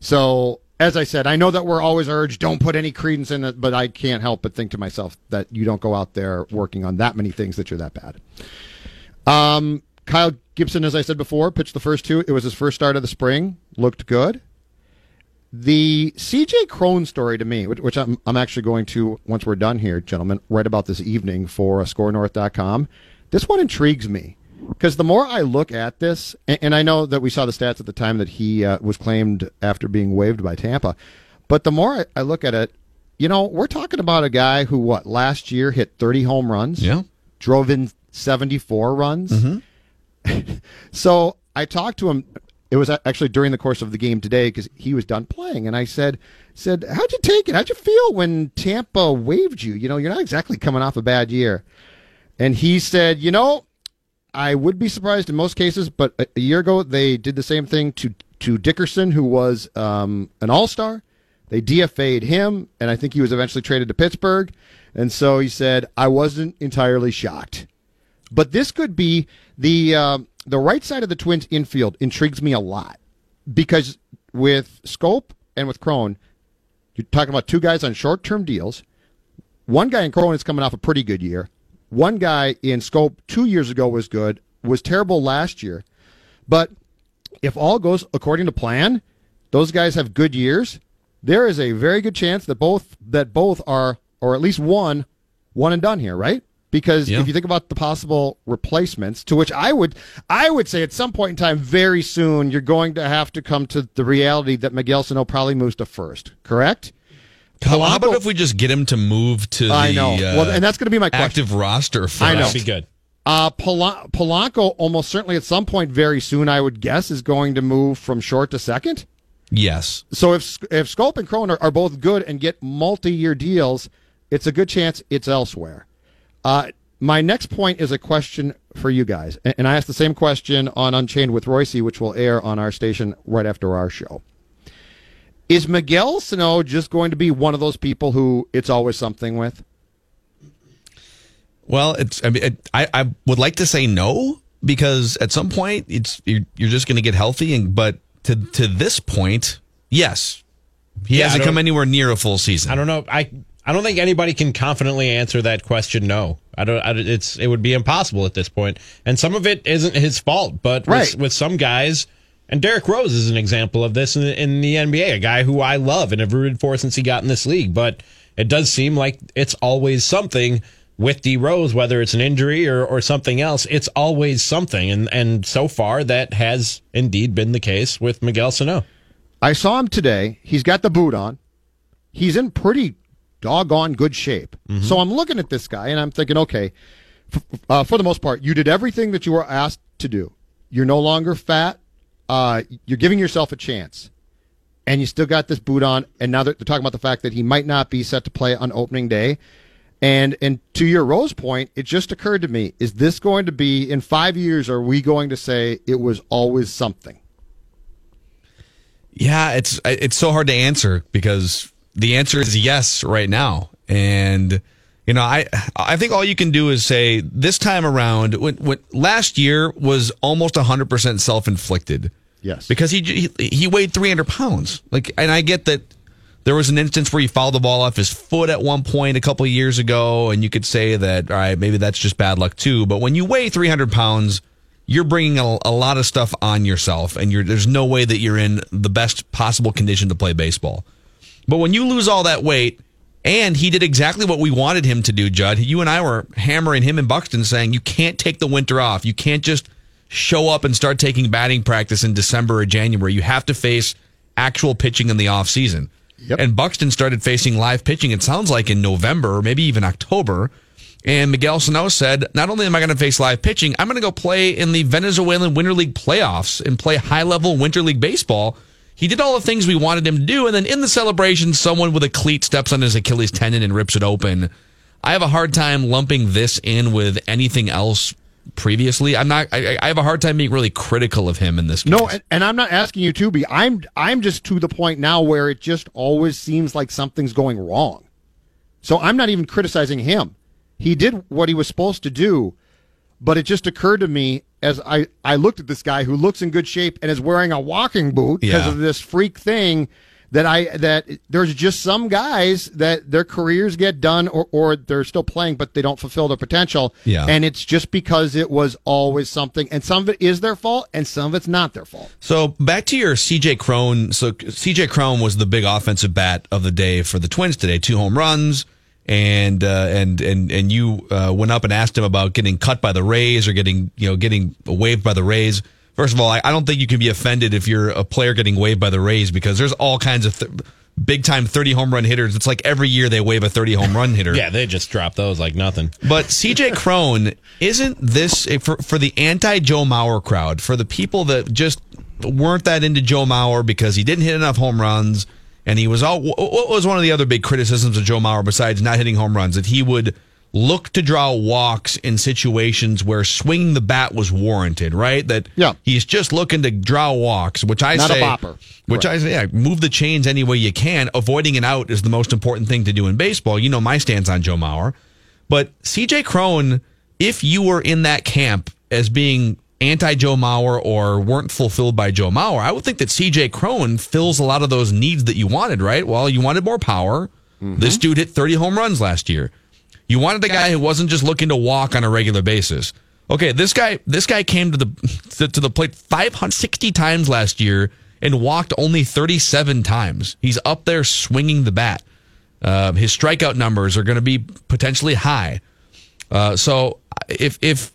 So, as I said, I know that we're always urged don't put any credence in it, but I can't help but think to myself that you don't go out there working on that many things that you're that bad. Um, Kyle Gibson, as I said before, pitched the first two. It was his first start of the spring. Looked good. The CJ Cron story to me, which, which I'm, I'm actually going to, once we're done here, gentlemen, write about this evening for uh, scorenorth.com. This one intrigues me because the more I look at this, and, and, I know that we saw the stats at the time that he uh, was claimed after being waived by Tampa, but the more I, I, look at it, you know, we're talking about a guy who, what, last year hit 30 home runs? Yeah. Drove in 74 runs. Mm-hmm. so I talked to him it was actually during the course of the game today because he was done playing, and I said, "said How'd you take it? How'd you feel when Tampa waived you? You know, you're not exactly coming off a bad year." And he said, "You know, I would be surprised in most cases, but a, year ago they did the same thing to to Dickerson, who was um, an All Star. They DFA'd him, and I think he was eventually traded to Pittsburgh. And so he said, I wasn't entirely shocked, but this could be the." Uh, the right side of the Twins infield intrigues me a lot because with Schoop and with Cron, you're talking about two guys on short term deals. One guy in Cron is coming off a pretty good year. One guy in Schoop two years ago was good, was terrible last year. But if all goes according to plan, those guys have good years. There is a very good chance that both that both are, or at least one, one and done here, right? Because yeah. if you think about the possible replacements to which I would I would say at some point in time very soon you're going to have to come to the reality that Miguel Sano probably moves to first, correct? Polanco, How about if we just get him to move to I the know. Uh, well, and that's going to be my active question. roster for I know. Be good. Uh, Polanco almost certainly at some point very soon I would guess is going to move from short to second. Yes. So if if Schoop and Cron are, are both good and get multi-year deals, it's a good chance it's elsewhere. Uh, my next point is a question for you guys, and I asked the same question on Unchained with Royce, which will air on our station right after our show. Is Miguel Sano just going to be one of those people who it's always something with? Well, it's. I mean, it, I I would like to say no because at some point it's you're, you're just going to get healthy, and but to to this point, yes, he yeah, hasn't come anywhere near a full season. I don't know. I I don't think anybody can confidently answer that question. No, I don't. I, it's it would be impossible at this point. and some of it isn't his fault. But right. with, with some guys, and Derrick Rose is an example of this in, in the NBA, a guy who I love and have rooted for since he got in this league. But it does seem like it's always something with D Rose, whether it's an injury or, or something else. It's always something, and and so far that has indeed been the case with Miguel Sano. I saw him today. He's got the boot on. He's in pretty doggone good shape. Mm-hmm. So I'm looking at this guy and I'm thinking, okay, f- uh, for the most part, you did everything that you were asked to do. You're no longer fat. Uh, you're giving yourself a chance. And you still got this boot on. And now they're, they're talking about the fact that he might not be set to play on opening day. And and to your Rose point, it just occurred to me: is this going to be in five years? Are we going to say it was always something? Yeah, it's it's so hard to answer because the answer is yes right now. And you know, I I think all you can do is say this time around, when, when last year was almost 100 percent self inflicted. Yes, because he, he he weighed 300 pounds. Like, and I get that there was an instance where he fouled the ball off his foot at one point a couple of years ago, and you could say that all right, maybe that's just bad luck too. But when you weigh 300 pounds, you're bringing a, a lot of stuff on yourself, and you're there's no way that you're in the best possible condition to play baseball. But when you lose all that weight, and he did exactly what we wanted him to do, Judd. You and I were hammering him in Buxton saying you can't take the winter off. You can't just show up and start taking batting practice in December or January. You have to face actual pitching in the off season. Yep. And Buxton started facing live pitching, it sounds like in November or maybe even October. And Miguel Sano said, not only am I going to face live pitching, I'm going to go play in the Venezuelan Winter League playoffs and play high level Winter League baseball he did all the things we wanted him to do, and then in the celebration, someone with a cleat steps on his Achilles tendon and rips it open. I have a hard time lumping this in with anything else previously. I'm not. I, I have a hard time being really critical of him in this. Case. No, and, and, I'm not asking you to be. I'm. I'm just to the point now where it just always seems like something's going wrong. So I'm not even criticizing him. he did what he was supposed to do, but it just occurred to me as I, I looked at this guy who looks in good shape and is wearing a walking boot because Yeah. of this freak thing that I that there's just some guys that their careers get done or, or they're still playing but they don't fulfill their potential. Yeah. And it's just because it was always something and some of it is their fault and some of it's not their fault. So back to your CJ Cron. So CJ Cron was the big offensive bat of the day for the Twins today. Two home runs, and uh, and and and you uh, went up and asked him about getting cut by the Rays or getting you know getting waived by the Rays. First of all, I, I don't think you can be offended if you're a player getting waived by the Rays because there's all kinds of th- big time 30 home run hitters. It's like every year they waive a 30 home run hitter. Yeah, they just drop those like nothing. But CJ Cron isn't this for for the anti Joe Mauer crowd, for the people that just weren't that into Joe Mauer because he didn't hit enough home runs, and he was all. What was one of the other big criticisms of Joe Mauer besides not hitting home runs that he would look to draw walks in situations where swinging the bat was warranted, right? That Yeah. he's just looking to draw walks, which I say Not a say, bopper. which I say, yeah, move the chains any way you can. Avoiding an out is the most important thing to do in baseball. You know my stance on Joe Mauer. But CJ Cron, if you were in that camp as being anti Joe Mauer or weren't fulfilled by Joe Mauer, I would think that CJ Cron fills a lot of those needs that you wanted, right? Well, you wanted more power. This dude hit 30 home runs last year. You wanted a guy who wasn't just looking to walk on a regular basis. Okay, this guy this guy came to the to, to the plate 560 times last year and walked only 37 times. He's up there swinging the bat. Uh, his strikeout numbers are going to be potentially high. Uh, so if if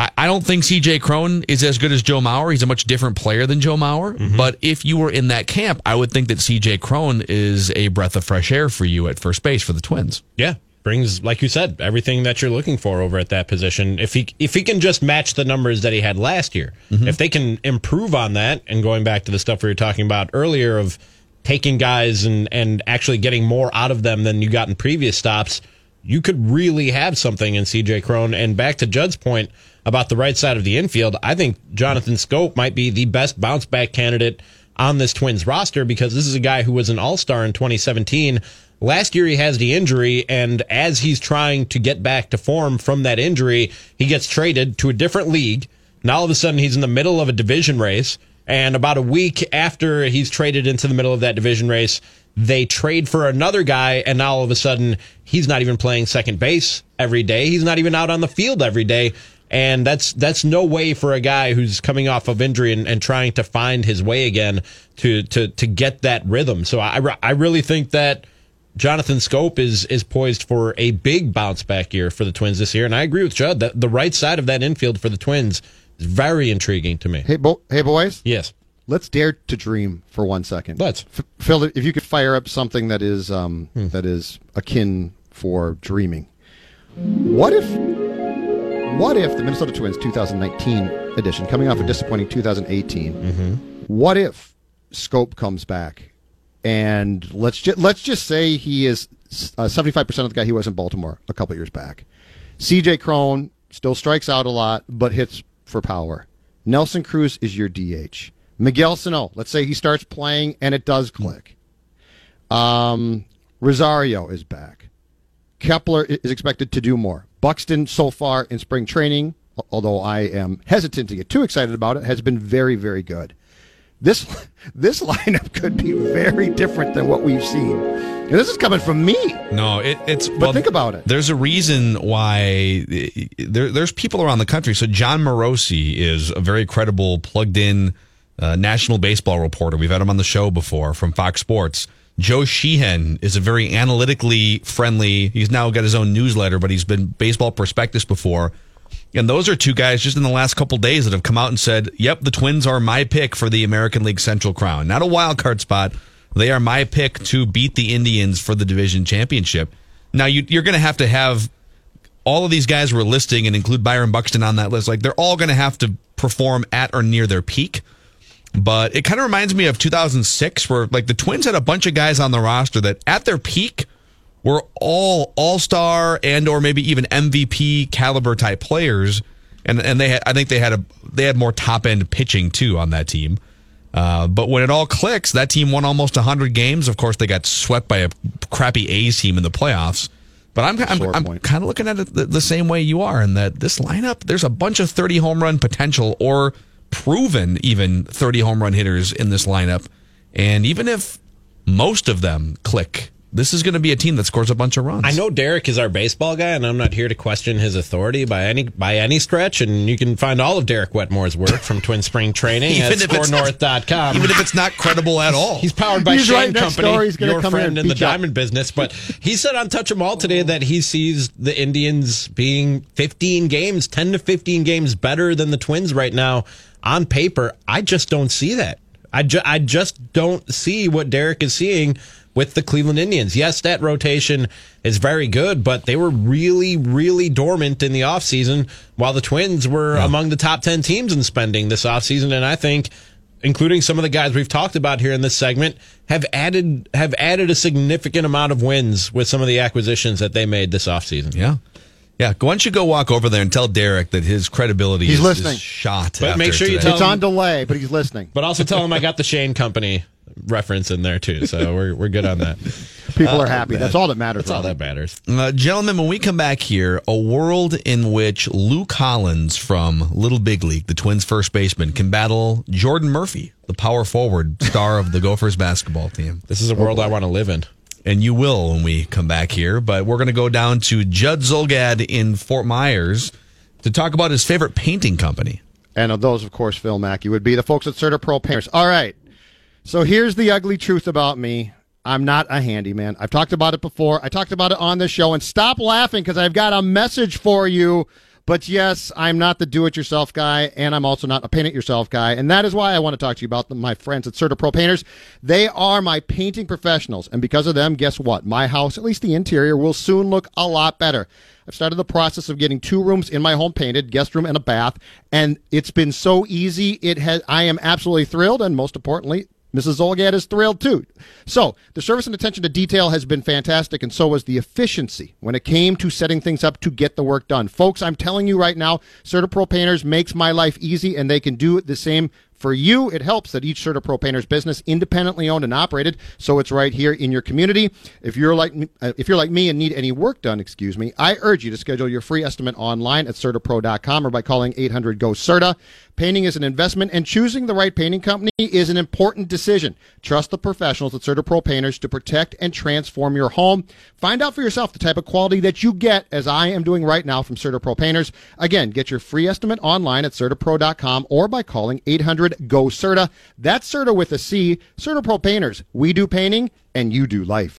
I, I don't think CJ Cron is as good as Joe Mauer. He's a much different player than Joe Mauer. Mm-hmm. But if you were in that camp, I would think that CJ Cron is a breath of fresh air for you at first base for the Twins. Yeah, brings like you said everything that you're looking for over at that position. If he if he can just match the numbers that he had last year, mm-hmm. if they can improve on that, and going back to the stuff we were talking about earlier of taking guys and and actually getting more out of them than you got in previous stops, you could really have something in CJ Cron. And back to Judd's point about the right side of the infield, I think Jonathan Schoop might be the best bounce back candidate on this Twins roster because this is a guy who was an All Star in 2017. Last year he has the injury, and as he's trying to get back to form from that injury, he gets traded to a different league. Now all of a sudden he's in the middle of a division race, and about a week after he's traded into the middle of that division race, they trade for another guy, and now all of a sudden he's not even playing second base every day. He's not even out on the field every day. And that's that's no way for a guy who's coming off of injury and, and trying to find his way again to to to get that rhythm. So I I really think that Jonathan Schoop is is poised for a big bounce back year for the Twins this year. And I agree with Judd that the right side of that infield for the Twins is very intriguing to me. Hey, bo- hey boys. Yes. Let's dare to dream for one second. Let's. F- Phil, if you could fire up something that is um, Hmm. that is akin for dreaming. What if what if the Minnesota Twins 2019 edition, coming off a disappointing 2018, Mm-hmm. what if Schoop comes back and let's just let's just say he is uh, 75% of the guy he was in Baltimore a couple years back. CJ Cron still strikes out a lot but hits for power. Nelson Cruz is your DH. Miguel Sano, let's say he starts playing and it does click. Um, Rosario is back. Kepler is expected to do more. Buxton, so far in spring training, although I am hesitant to get too excited about it, has been very, very good. This this lineup could be very different than what we've seen. And this is coming from me. No, it, it's. But think about it. There's a reason why there, there's people around the country. So Jon Morosi is a very credible, plugged in uh, national baseball reporter. We've had him on the show before from Fox Sports. Joe Sheehan is a very analytically friendly. He's now got his own newsletter, but he's been baseball prospectus before. And those are two guys just in the last couple days that have come out and said, "Yep, the Twins are my pick for the American League Central crown. Not a wild card spot. They are my pick to beat the Indians for the division championship." Now you, you're going to have to have all of these guys we're listing and include Byron Buxton on that list. Like they're all going to have to perform at or near their peak. But it kind of reminds me of 2006, where like the Twins had a bunch of guys on the roster that at their peak were all All Star and or maybe even MVP caliber type players, and and they had I think they had a they had more top end pitching too on that team. Uh, but when it all clicks, that team won almost 100 games. Of course, they got swept by a crappy A's team in the playoffs. But I'm I'm, I'm kind of looking at it the, the same way you are, in that this lineup, there's a bunch of 30 home run potential or proven even 30 home run hitters in this lineup, and even if most of them click, this is going to be a team that scores a bunch of runs. I know Derek is our baseball guy, and I'm not here to question his authority by any by any stretch. And you can find all of Derek Wetmore's work from Twin Spring Training at Even if it's ScoreNorth.com. even if it's not credible at all. He's powered by He's Shane right Company, door. He's gonna your come here friend and in the beat up. diamond business. But he said on Touch 'Em All today that he sees the Indians being 15 games, 10 to 15 games better than the Twins right now on paper. I just don't see that. I, ju- I just don't see what Derek is seeing with the Cleveland Indians. Yes, that rotation is very good, but they were really, really dormant in the offseason while the Twins were among the top 10 teams in spending this offseason. And I think including some of the guys we've talked about here in this segment, have added have added a significant amount of wins with some of the acquisitions that they made this offseason. Yeah. Yeah. Why don't you go walk over there and tell Derek that his credibility He's is, listening. is shot. But make after sure you today. tell It's on delay, but he's listening. But also tell him I got the Shane Company reference in there too. So we're we're good on that. People are happy. That's all that matters. That's all that matters. Uh, gentlemen, when we come back here, a world in which Lou Collins from Little Big League, the Twins' first baseman, can battle Jordan Murphy, the power forward star of the Gophers basketball team. This is a world I want to live in. And you will when we come back here. But we're going to go down to Judd Zulgad in Fort Myers to talk about his favorite painting company. And of those, of course, Phil Mackey would be the folks at CertaPro Painters. All right. So here's the ugly truth about me. I'm not a handyman. I've talked about it before. I talked about it on this show. And stop laughing because I've got a message for you. But yes, I'm not the do it yourself guy, and I'm also not a paint it yourself guy. And that is why I want to talk to you about them, my friends at CertaPro Painters. They are my painting professionals. And because of them, guess what? My house, at least the interior, will soon look a lot better. I've started the process of getting two rooms in my home painted, guest room and a bath, and it's been so easy. It has I am absolutely thrilled, and most importantly, Mrs. Zulgad is thrilled too. So the service and attention to detail has been fantastic, and so was the efficiency when it came to setting things up to get the work done. Folks, I'm telling you right now, CertaPro Painters makes my life easy, and they can do the same for you. It helps that each CertaPro Painters business independently owned and operated, so it's right here in your community. If you're like me, uh, if you're like me and need any work done, excuse me, I urge you to schedule your free estimate online at CertaPro.com or by calling 800 GO CERTA. Painting is an investment, and choosing the right painting company is an important decision. Trust the professionals at CertaPro Painters to protect and transform your home. Find out for yourself the type of quality that you get, as I am doing right now from CertaPro Painters. Again, get your free estimate online at CertaPro.com or by calling 800 GO CERTA. That's CERTA with a C. CertaPro Painters. We do painting, and you do life.